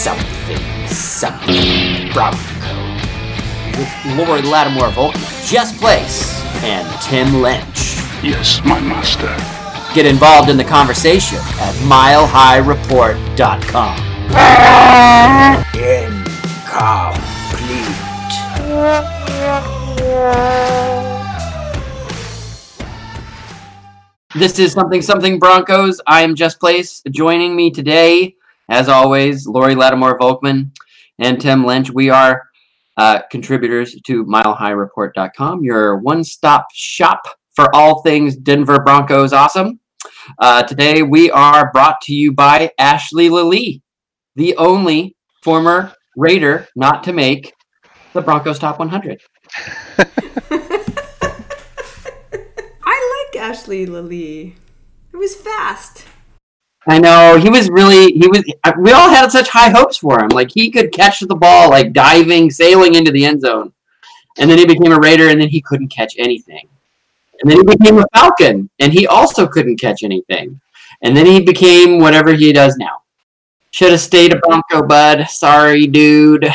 Something, something, Bronco. With Lori Lattimore Volkman, Jess Place, and Tim Lynch. Yes, my master. Get involved in the conversation at milehighreport.com. Incomplete. This is something something Broncos. I am Jess Place. Joining me today, as always, Lori Lattimore Volkman and Tim Lynch. We are uh, contributors to milehighreport.com, your one-stop shop for all things Denver Broncos awesome. Uh, today we are brought to you by Ashley Lelie, the only former Raider not to make the Broncos top 100. I like Ashley Lelie. It was fast. I know he was really he was. We all had such high hopes for him. Like he could catch the ball, like diving, sailing into the end zone, and then he became a Raider, and then he couldn't catch anything. And then he became a Falcon, and he also couldn't catch anything. And then he became whatever he does now. Should have stayed a Bronco, bud. Sorry, dude.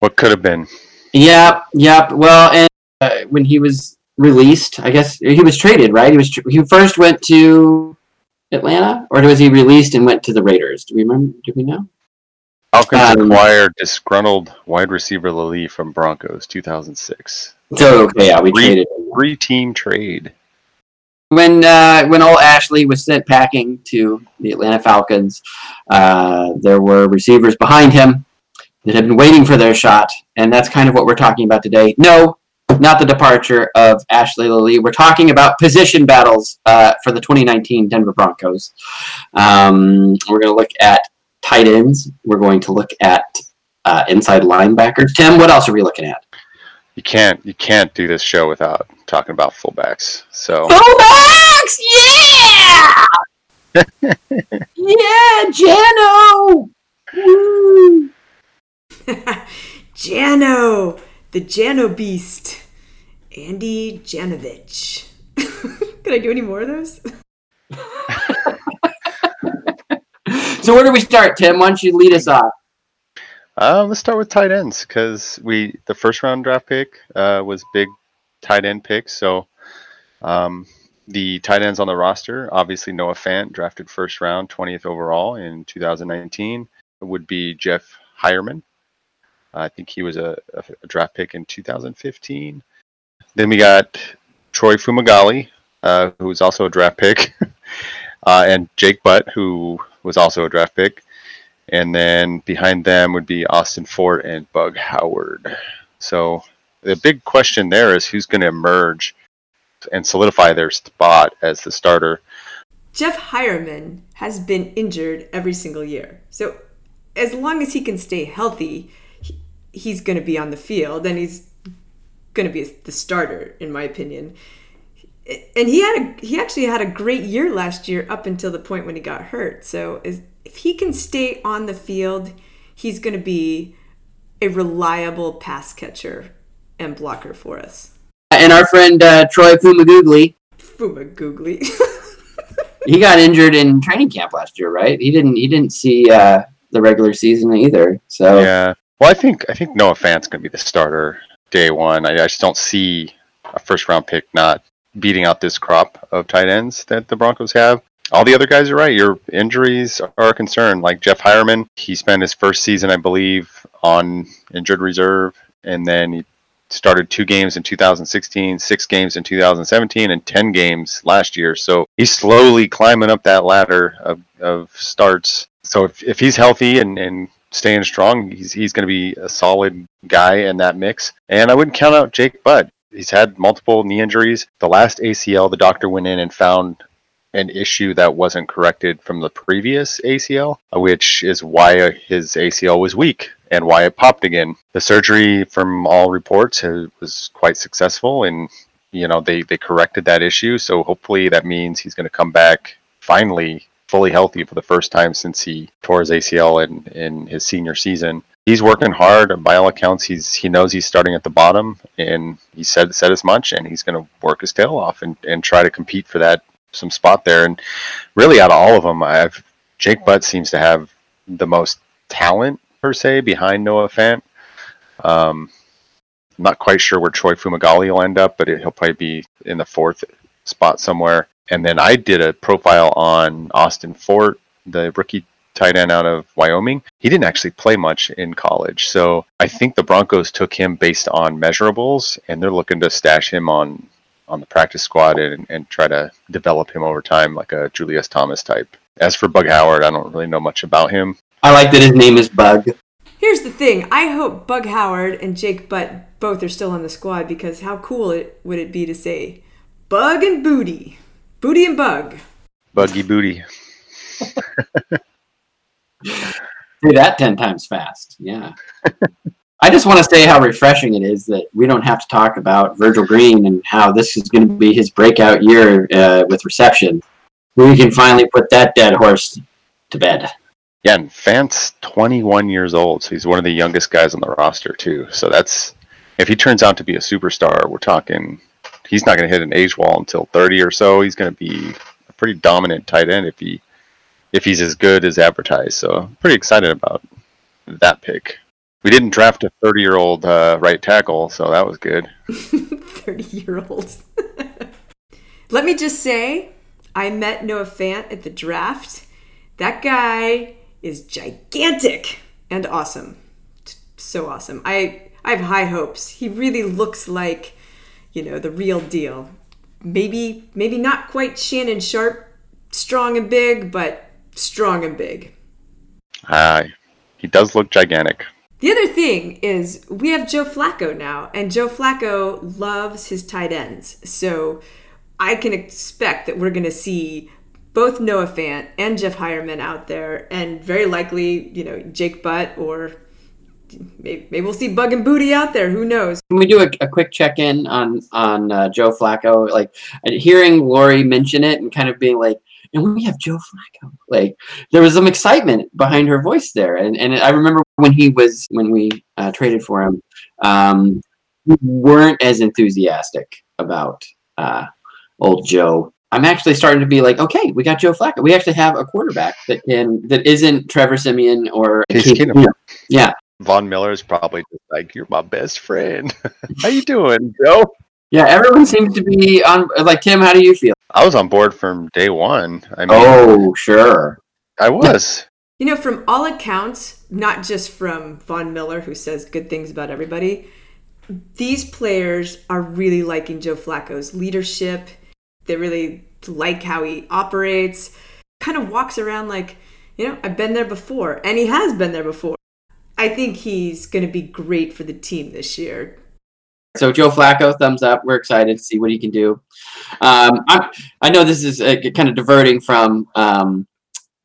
What could have been? Yep, yep. Well, and uh, when he was released, I guess he was traded, right? He was. Tr- he first went to Atlanta, or was he released and went to the Raiders? Do we remember? Do we know? Falcons Um, acquired disgruntled wide receiver Lelie from Broncos, 2006. So okay, yeah, we Three- traded. Three-team trade. When uh, when old Ashley was sent packing to the Atlanta Falcons, uh, there were receivers behind him that had been waiting for their shot, and that's kind of what we're talking about today. No, not the departure of Ashley Lelie. We're talking about position battles uh, for the 2019 Denver Broncos. Um, we're going to look at tight ends. We're going to look at uh, inside linebackers. Tim, what else are we looking at? You can't you can't do this show without talking about fullbacks. So Fullbacks, yeah, yeah, Jano. Woo. Jano, the Jano Beast, Andy Janovich. Can I do any more of those? So where do we start, Tim? Why don't you lead us off? uh, let's start with tight ends because we the first round draft pick uh, was big tight end pick. So um, the tight ends on the roster, obviously Noah Fant drafted first round, 20th overall in 2019, would be Jeff Heuerman. I think he was a, a draft pick in 2015. Then we got Troy Fumagalli, uh, who was also a draft pick, uh, and Jake Butt, who was also a draft pick. And then behind them would be Austin Fort and Bug Howard. So the big question there is who's going to emerge and solidify their spot as the starter. Jeff Heuerman has been injured every single year. So as long as he can stay healthy, he's going to be on the field and he's going to be the starter in my opinion. And he had a he actually had a great year last year up until the point when he got hurt. So is, if he can stay on the field, he's going to be a reliable pass catcher and blocker for us. And our friend uh, Troy Fumagoogly. Fumagoogly. he got injured in training camp last year, right? He didn't. He didn't see uh, the regular season either. So yeah. Well, I think I think Noah Fant's going to be the starter day one. I, I just don't see a first round pick not beating out this crop of tight ends that the Broncos have. All the other guys are right. Your injuries are a concern. Like Jeff Heuerman, he spent his first season, I believe, on injured reserve, and then he started two games in 2016, six games in 2017, and 10 games last year. So he's slowly climbing up that ladder of, of starts. So if, if he's healthy and, and staying strong, he's, he's going to be a solid guy in that mix. And I wouldn't count out Jake Butt. He's had multiple knee injuries. The last ACL, the doctor went in and found an issue that wasn't corrected from the previous ACL, which is why his ACL was weak and why it popped again. The surgery, from all reports, was quite successful, and you know they they corrected that issue. So hopefully that means he's going to come back finally fully healthy for the first time since he tore his ACL in in his senior season. He's working hard. By all accounts, he's he knows he's starting at the bottom, and he said said as much. And he's going to work his tail off and, and try to compete for that some spot there. And really, out of all of them, I've Jake Butt seems to have the most talent per se behind Noah Fant. Um, I'm not quite sure where Troy Fumagalli will end up, but it, he'll probably be in the fourth spot somewhere. And then I did a profile on Austin Fort, the rookie tight end out of Wyoming. He didn't actually play much in college. So I think the Broncos took him based on measurables, and they're looking to stash him on on the practice squad and, and try to develop him over time like a Julius Thomas type. As for Bug Howard, I don't really know much about him. I like that his name is Bug. Here's the thing. I hope Bug Howard and Jake Butt both are still on the squad because how cool it would it be to say Bug and Booty. Booty and Bug. Buggy Booty. Do that 10 times fast. Yeah. I just want to say how refreshing it is that we don't have to talk about Virgil Green and how this is going to be his breakout year uh, with reception. We can finally put that dead horse to bed. Yeah, and Fant's 21 years old, so he's one of the youngest guys on the roster too. So that's if he turns out to be a superstar, we're talking he's not going to hit an age wall until 30 or so. He's going to be a pretty dominant tight end if he if he's as good as advertised. So I'm pretty excited about that pick. We didn't draft a 30 year old uh, right tackle, so that was good. 30 year olds. Let me just say, I met Noah Fant at the draft. That guy is gigantic and awesome. So awesome. I I have high hopes. He really looks like, you know, the real deal. Maybe maybe not quite Shannon Sharpe, strong and big, but strong and big. Uh, he does look gigantic. The other thing is we have Joe Flacco now, and Joe Flacco loves his tight ends. So I can expect that we're going to see both Noah Fant and Jeff Heuerman out there, and very likely, you know, Jake Butt or maybe, maybe we'll see Bug and Booty out there. Who knows? Can we do a, a quick check in on on uh, Joe Flacco? Like hearing Lori mention it and kind of being like, and we have Joe Flacco. Like there was some excitement behind her voice there, and and I remember when he was when we uh, traded for him, um, we weren't as enthusiastic about uh, old Joe I'm actually starting to be like, okay, we got Joe Flacco. We actually have a quarterback that can that isn't Trevor Siemian or Case Keenum. Yeah. Von Miller is probably just like, you're my best friend. how you doing, Joe? Yeah, everyone seems to be on. Like Tim, how do you feel? I was on board from day one. I mean, oh, sure, I was. You know, from all accounts, not just from Von Miller, who says good things about everybody, these players are really liking Joe Flacco's leadership They really like how he operates, kind of walks around like, you know, I've been there before. And he has been there before. I think he's going to be great for the team this year. So Joe Flacco, thumbs up. We're excited to see what he can do. Um, I, I know this is uh, kind of diverting from um,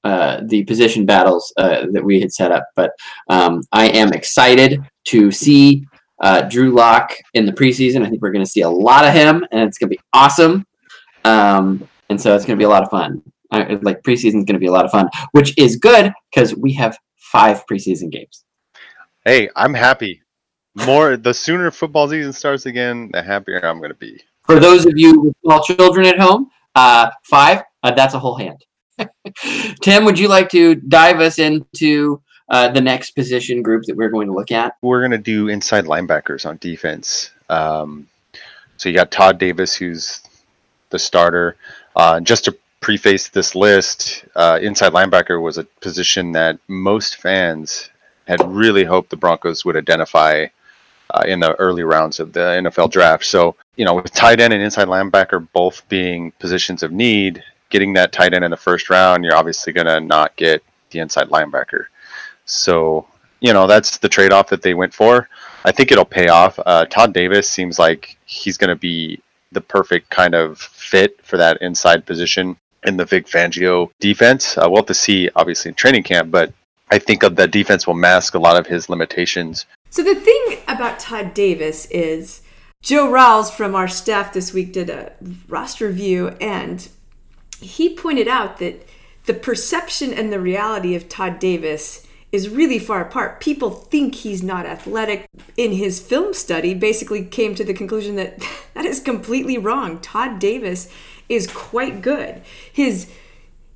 uh, the position battles uh, that we had set up, but um, I am excited to see uh, Drew Lock in the preseason. I think we're going to see a lot of him, and it's going to be awesome. Um, and so it's going to be a lot of fun. I, like preseason is going to be a lot of fun, which is good because we have five preseason games. Hey, I'm happy. More the sooner football season starts again, the happier I'm going to be. For those of you with small children at home, uh, five, uh, that's a whole hand. Tim, would you like to dive us into uh, the next position group that we're going to look at? We're going to do inside linebackers on defense. Um, so you got Todd Davis, who's the starter. Uh, just to preface this list, uh, inside linebacker was a position that most fans had really hoped the Broncos would identify uh, in the early rounds of the NFL draft. So, you know, with tight end and inside linebacker both being positions of need, getting that tight end in the first round, you're obviously going to not get the inside linebacker. So, you know, that's the trade off that they went for. I think it'll pay off. Uh, Todd Davis seems like he's going to be the perfect kind of fit for that inside position in the Vic Fangio defense. Uh, we'll have to see, obviously, in training camp, but I think of the defense will mask a lot of his limitations. So the thing about Todd Davis is Joe Rawls from our staff this week did a roster review and he pointed out that the perception and the reality of Todd Davis is really far apart. People think he's not athletic. In his film study, basically came to the conclusion that that is completely wrong. Todd Davis is quite good. His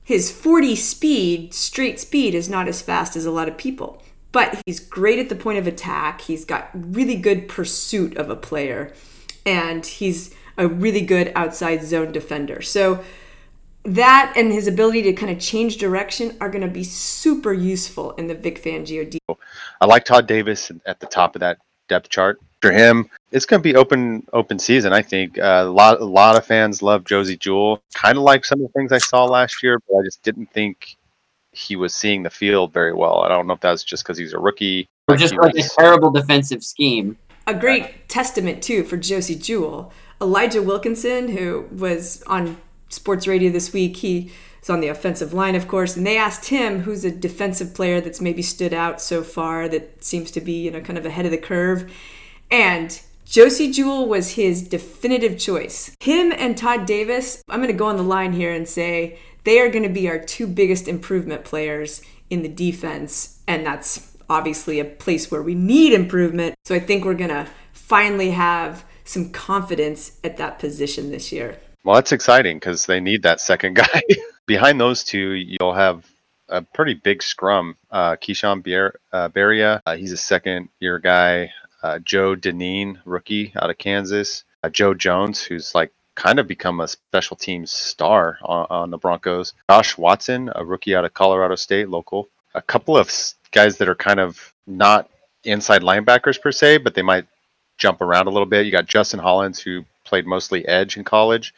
his 40 speed, straight speed is not as fast as a lot of people. But he's great at the point of attack. He's got really good pursuit of a player and he's a really good outside zone defender. So that and his ability to kind of change direction are going to be super useful in the Vic Fangio deal. I like Todd Davis at the top of that depth chart. For him, it's going to be open open season. I think uh, a lot a lot of fans love Josey Jewell. Kind of like some of the things I saw last year, but I just didn't think he was seeing the field very well. I don't know if that's just because he's a rookie or just like was... a terrible defensive scheme. A great testament too for Josey Jewell. Elijah Wilkinson, who was on sports radio this week. He is on the offensive line, of course, and they asked him who's a defensive player that's maybe stood out so far that seems to be, you know, kind of ahead of the curve. And Josey Jewell was his definitive choice. Him and Todd Davis, I'm going to go on the line here and say they are going to be our two biggest improvement players in the defense. And that's obviously a place where we need improvement. So I think we're going to finally have some confidence at that position this year. Well, that's exciting because they need that second guy. Behind those two, you'll have a pretty big scrum. Uh, Keishawn Ber- uh, Bierria, uh, he's a second year guy. Uh, Joe Dineen, rookie out of Kansas. Uh, Joe Jones, who's like kind of become a special teams star on, on, the Broncos. Josh Watson, a rookie out of Colorado State, local. A couple of guys that are kind of not inside linebackers per se, but they might jump around a little bit. You got Justin Hollins, who played mostly edge in college,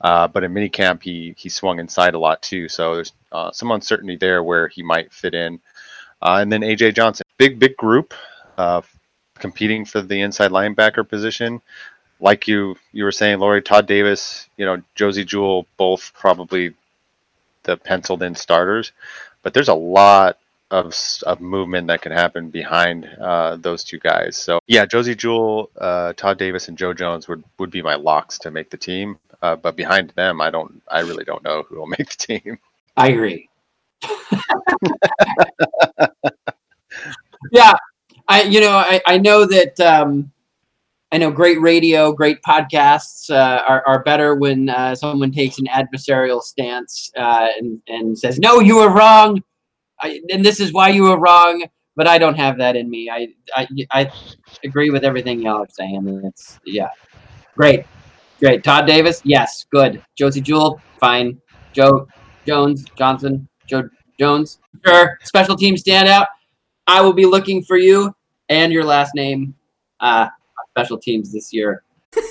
uh, but in minicamp he he swung inside a lot too. So there's uh, some uncertainty there where he might fit in. Uh, and then AJ Johnson, big big group, uh, competing for the inside linebacker position. Like you you were saying, Lori Todd Davis, you know Josey Jewell, both probably the penciled in starters, but there's a lot of, of movement that can happen behind uh, those two guys. So yeah, Josey Jewell, uh, Todd Davis, and Joe Jones would, would be my locks to make the team. Uh, but behind them, I don't, I really don't know who will make the team. I agree. yeah, I you know I, I know that um, I know great radio, great podcasts uh, are, are better when uh, someone takes an adversarial stance uh, and, and says, "No, you were wrong." I, and this is why you were wrong. But I don't have that in me. I I, I agree with everything y'all are saying. It's yeah, great, great. Todd Davis, yes, good. Josey Jewell, fine. Joe Jones Johnson, Joe Jones, sure. Special team standout. I will be looking for you and your last name uh, special teams this year.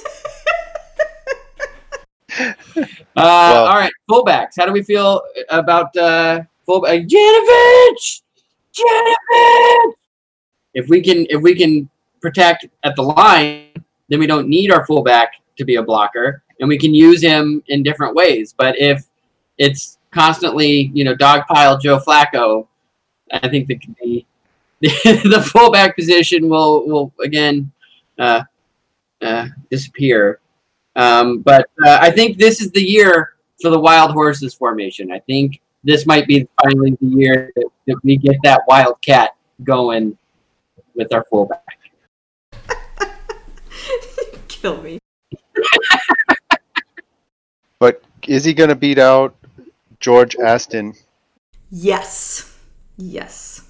all right, fullbacks. How do we feel about uh, fullback? Janovich, Janovich. If we can, if we can protect at the line, then we don't need our fullback to be a blocker, and we can use him in different ways. But if it's constantly, you know, dogpile Joe Flacco, I think that be the fullback position will will again uh, uh, disappear. Um, but uh, I think this is the year for the wild horses formation. I think this might be finally the year that, that we get that wildcat going with our fullback. Kill me. But is he going to beat out George Aston? Yes. Yes.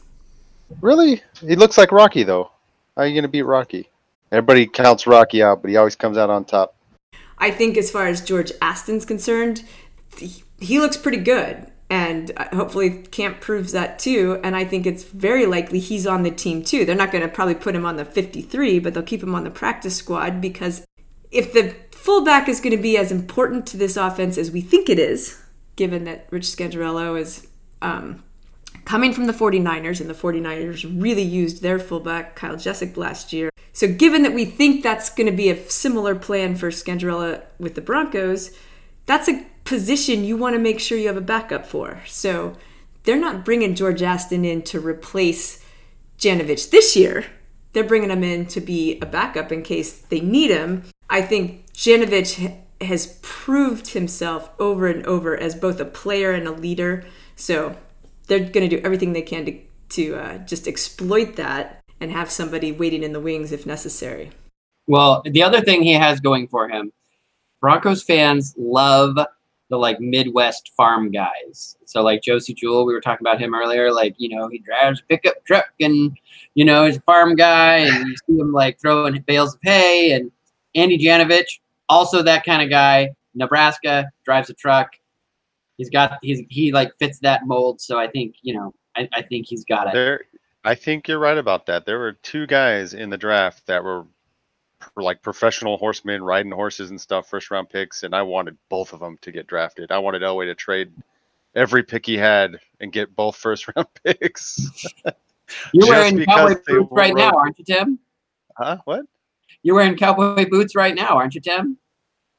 Really? He looks like Rocky, though. How are you going to beat Rocky? Everybody counts Rocky out, but he always comes out on top. I think as far as George Aston's concerned, he, he looks pretty good. And uh, hopefully Camp proves that too. And I think it's very likely he's on the team too. They're not going to probably put him on the 53, but they'll keep him on the practice squad because if the fullback is going to be as important to this offense as we think it is, given that Rich Scangarello is um, coming from the 49ers and the 49ers really used their fullback, Kyle Juszczyk, last year. So given that we think that's going to be a similar plan for Scangarello with the Broncos, that's a position you want to make sure you have a backup for. So they're not bringing George Aston in to replace Janovich this year. They're bringing him in to be a backup in case they need him. I think Janovich has proved himself over and over as both a player and a leader. So they're going to do everything they can to, to uh, just exploit that and have somebody waiting in the wings if necessary. Well, the other thing he has going for him, Broncos fans love the like Midwest farm guys. So like Josey Jewell, we were talking about him earlier. Like you know he drives a pickup truck and you know he's a farm guy, and you see him like throwing bales of hay. And Andy Janovich, also that kind of guy. Nebraska drives a truck. He's got he's he like fits that mold. So I think you know I, I think he's got it. There, I think you're right about that. There were two guys in the draft that were like professional horsemen riding horses and stuff, first round picks, and I wanted both of them to get drafted. I wanted Elway to trade every pick he had and get both first round picks. You're wearing cowboy boots right now, aren't you, Tim? Huh? What? You're wearing cowboy boots right now, aren't you, Tim?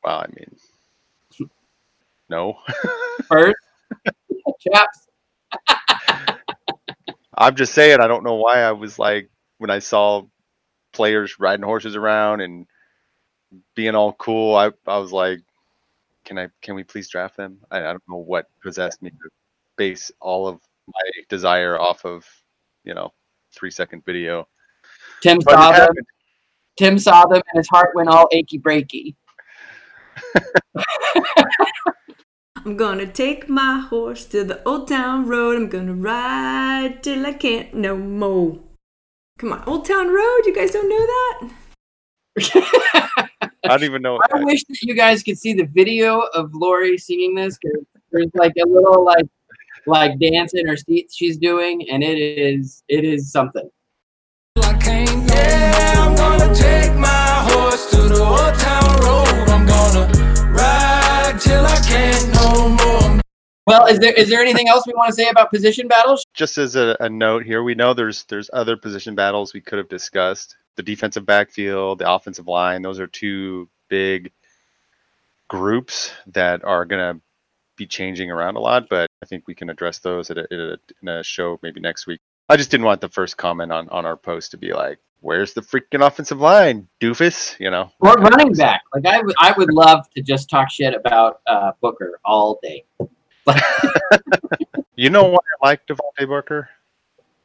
Well, I mean, no. First, chaps. I'm just saying, I don't know why I was like when I saw players riding horses around and being all cool. I, I was like, can I can we please draft them? I, I don't know what possessed me to base all of my desire off of you know three second video. Tim But saw them. Tim saw them, and his heart went all achy breaky. I'm gonna take my horse to the old town road. I'm gonna ride till I can't no more. Come on, Old Town Road. You guys don't know that? I don't even know. I wish that you guys could see the video of Lori singing this. 'cause There's like a little like like dance in her seat she's doing, and it is it is something. Yeah, Well, is there is there anything else we want to say about position battles? Just as a, a note here, we know there's there's other position battles we could have discussed. The defensive backfield, the offensive line, those are two big groups that are gonna be changing around a lot. But I think we can address those at a, at a, in a show maybe next week. I just didn't want the first comment on on our post to be like, "Where's the freaking offensive line, doofus?" You know. Or running back? Like I would I would love to just talk shit about uh, Booker all day. You know why I like Devontae Booker?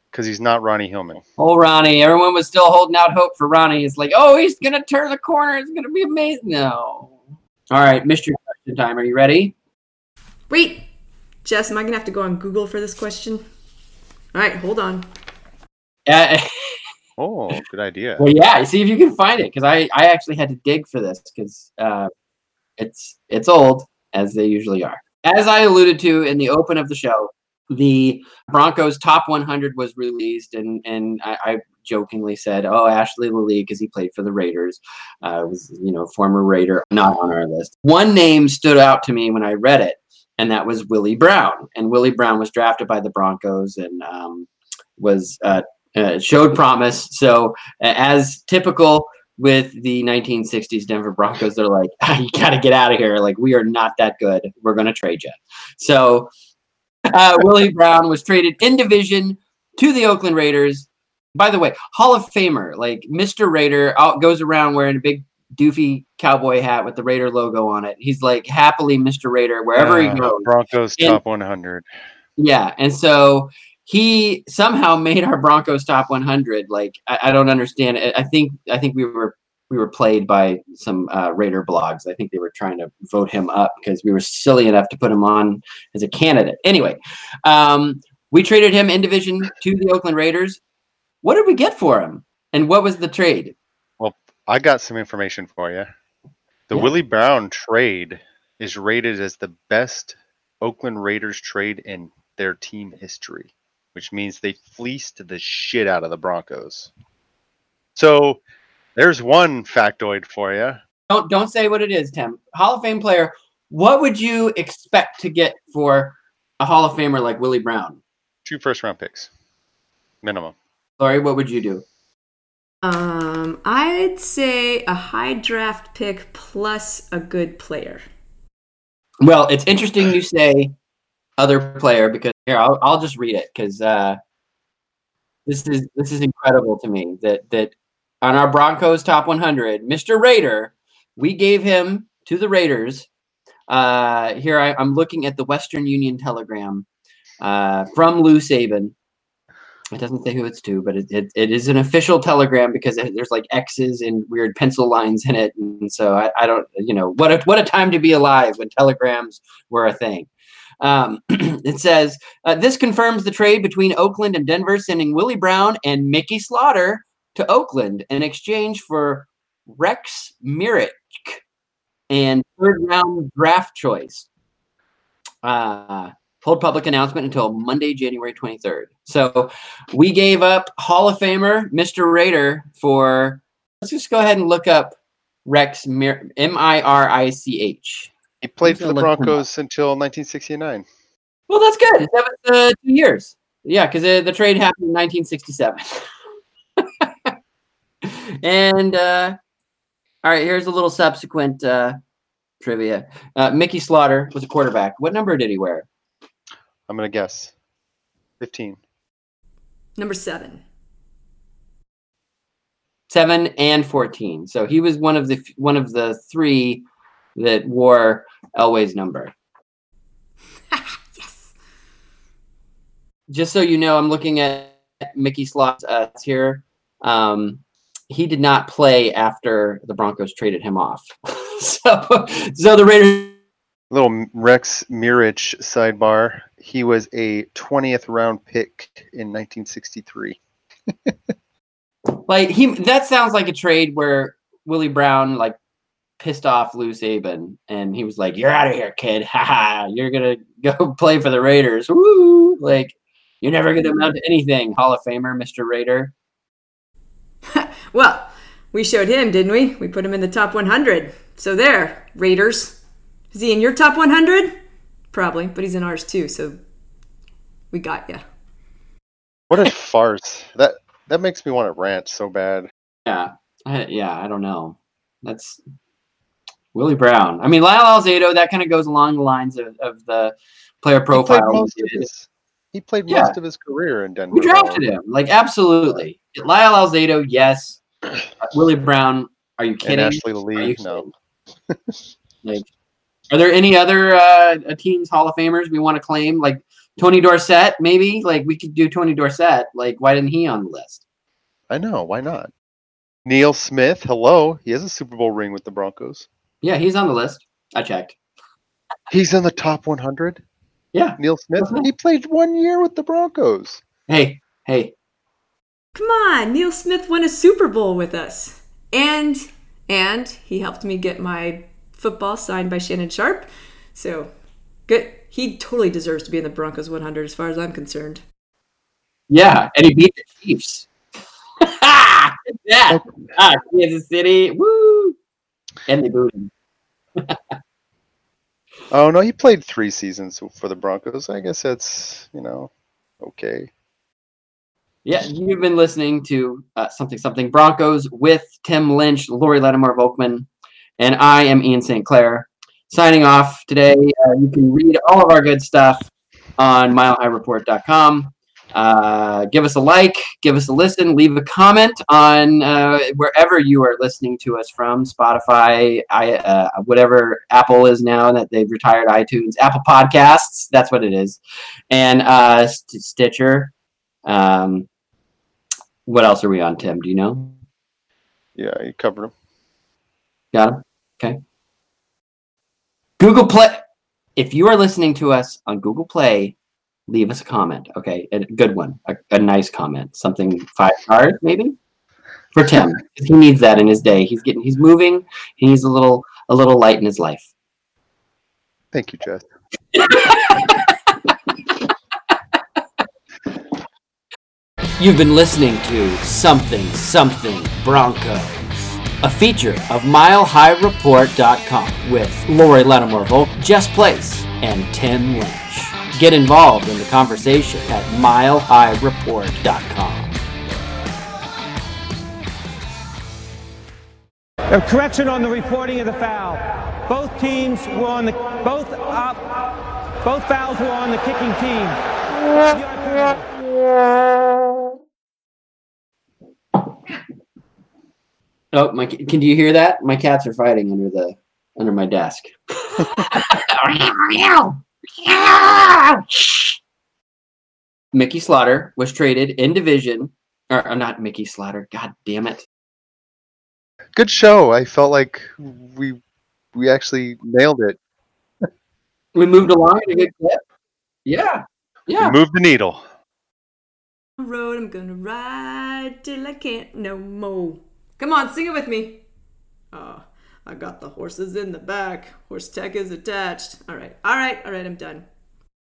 Because he's not Ronnie Hillman. Oh, Ronnie! Everyone was still holding out hope for Ronnie. It's like, oh, he's gonna turn the corner. It's gonna be amazing. No. All right, mystery question time. Are you ready? Wait, Jess, am I gonna have to go on Google for this question? All right, hold on. Uh, Oh, good idea. well, yeah. See if you can find it because I I actually had to dig for this because uh, it's it's old as they usually are. As I alluded to in the open of the show, the Broncos top 100 was released, and and I, I jokingly said, "Oh, Ashley Lelie," because he played for the Raiders, uh, was you know former Raider, not on our list. One name stood out to me when I read it, and that was Willie Brown. And Willie Brown was drafted by the Broncos and um, was uh, uh, showed promise. So, as typical with the 1960s Denver Broncos, they're like, "You got to get out of here! Like we are not that good. We're going to trade you." So, uh, Willie Brown was traded in division to the Oakland Raiders. By the way, Hall of Famer, like Mr. Raider, out, goes around wearing a big doofy cowboy hat with the Raider logo on it. He's like happily Mr. Raider wherever Uh, he goes. Broncos And- top 100. Yeah, and so he somehow made our Broncos top 100. Like I, I don't understand. I I think I think we were we were played by some uh, Raider blogs. I think they were trying to vote him up because we were silly enough to put him on as a candidate. Anyway, um, we traded him in division to the Oakland Raiders. What did we get for him? And what was the trade? Well, I got some information for you. The Yeah. Willie Brown trade is rated as the best Oakland Raiders trade in their team history, which means they fleeced the shit out of the Broncos. So there's one factoid for you. Don't don't say what it is, Tim. Hall of Fame player. What would you expect to get for a Hall of Famer like Willie Brown? Two first round picks, minimum. Lori, what would you do? Um, I'd say a high draft pick plus a good player. Well, it's interesting you say other player because here I'll, I'll just read it because uh, this is this is incredible to me that that on our Broncos top 100, Mr. Raider, we gave him to the Raiders. Uh, here I, I'm looking at the Western Union Telegram uh, from Lou Saban. It doesn't say who it's to, but it, it, it is an official telegram because it, there's like X's and weird pencil lines in it, and so I, I don't, you know, what a what a time to be alive when telegrams were a thing. Um, it says uh, this confirms the trade between Oakland and Denver, sending Willie Brown and Mickey Slaughter to Oakland in exchange for Rex Mirich and third round draft choice. Uh, hold public announcement until Monday, January 23rd. So we gave up Hall of Famer Mr. Raider for, let's just go ahead and look up Rex M I R I C H. He played I'm for the gonna look. Broncos until 1969. Well, that's good. That was uh, two years. Yeah, because uh, the trade happened in 1967. and uh, all right, here's a little subsequent uh, trivia. Uh, Mickey Slaughter was a quarterback. What number did he wear? I'm gonna guess 15. Number seven. Seven and 14. So he was one of the one of the three that wore Elway's number. yes. Just so you know, I'm looking at Mickey Slaughter uh, here. Um, he did not play after the Broncos traded him off. so, so the Raiders. Little Rex Mirich sidebar. He was a 20th round pick in 1963. Like he, that sounds like a trade where Willie Brown like pissed off Lou Saban, and he was like, "You're out of here, kid! Ha ha! You're gonna go play for the Raiders! Woo! Like you're never gonna amount to anything, Hall of Famer, Mister Raider." Well, we showed him, didn't we? We put him in the top 100. So there, Raiders. Is he in your top 100? Probably, but he's in ours too. So we got you. What a farce! That that makes me want to rant so bad. Yeah, I, yeah, I don't know. That's Willie Brown. I mean, Lyle Alzado. That kind of goes along the lines of, of the player He played profile. most of his, he played Yeah. most of his career in Denver. We drafted him, like absolutely. Lyle Alzado, yes. Uh, Willie Brown, are you kidding? And Ashley Are Lee, no. Like, are there any other uh, teams Hall of Famers we want to claim? Like Tony Dorsett, maybe. Like we could do Tony Dorsett. Like why didn't he on the list? I know. Why not? Neil Smith, hello. He has a Super Bowl ring with the Broncos. Yeah, he's on the list. I checked. He's in the top 100. Yeah. Neil Smith. Mhm. He played one year with the Broncos. Hey, hey. Come on, Neil Smith won a Super Bowl with us. And and he helped me get my football signed by Shannon Sharpe. So good. He totally deserves to be in the Broncos 100 as far as I'm concerned. Yeah, and he beat the Chiefs. yeah. Ah, Kansas City. Woo! And they booed him. Oh no, he played three seasons for the Broncos. I guess that's you know okay. Yeah, you've been listening to uh, something something Broncos with Tim Lynch, Lori Lattimore Volkman, and I am Ian St. Clair. Signing off today. Uh, you can read all of our good stuff on milehighreport.com. Uh, give us a like, give us a listen, leave a comment on uh, wherever you are listening to us from Spotify, I, uh, whatever Apple is now that they've retired iTunes, Apple Podcasts, that's what it is, and uh, St- Stitcher. Um, what else are we on, Tim? Do you know? Yeah, you covered them. Got them? Okay. Google Play. If you are listening to us on Google Play, leave us a comment. Okay, a good one, a, a nice comment, something five stars maybe for Tim. he needs that in his day. He's getting, he's moving. He needs a little, a little light in his life. Thank you, Jess. You've been listening to Something Something Broncos, a feature of MileHighReport.com with Lori Lattimore Volk, Jess Place, and Tim Lynch. Get involved in the conversation at MileHighReport.com. A correction on the reporting of the foul. Both teams were on the both uh, both fouls were on the kicking team. Oh, my! Can you hear that? My cats are fighting under the under my desk. Mickey Slaughter was traded in division, or, or not Mickey Slaughter. God damn it! Good show. I felt like we we actually nailed it. We moved along in a good clip. Yeah, yeah. We moved the needle. road I'm gonna ride till I can't no more. Come on, sing it with me. Oh, I got the horses in the back. Horse tech is attached. All right, all right, all right, I'm done.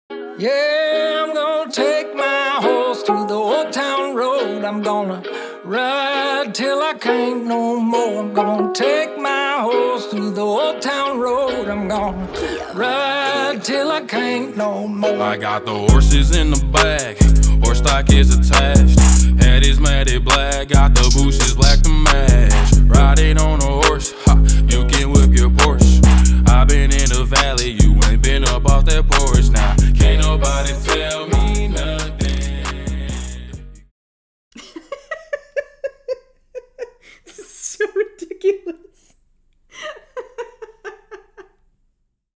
Yeah, I'm gonna take my horse to the old town road. I'm gonna ride till I can't no more. I'm gonna take my horse to the old town road. I'm gonna ride till I can't no more. I got the horses in the back, horse stock is attached. Head is matted black, got the bushes black to match. Riding on a horse, ha, you can whip your Porsche. i been in the valley, you ain't been up off that porch now. Nah, can't nobody tell me nothing. this is so ridiculous.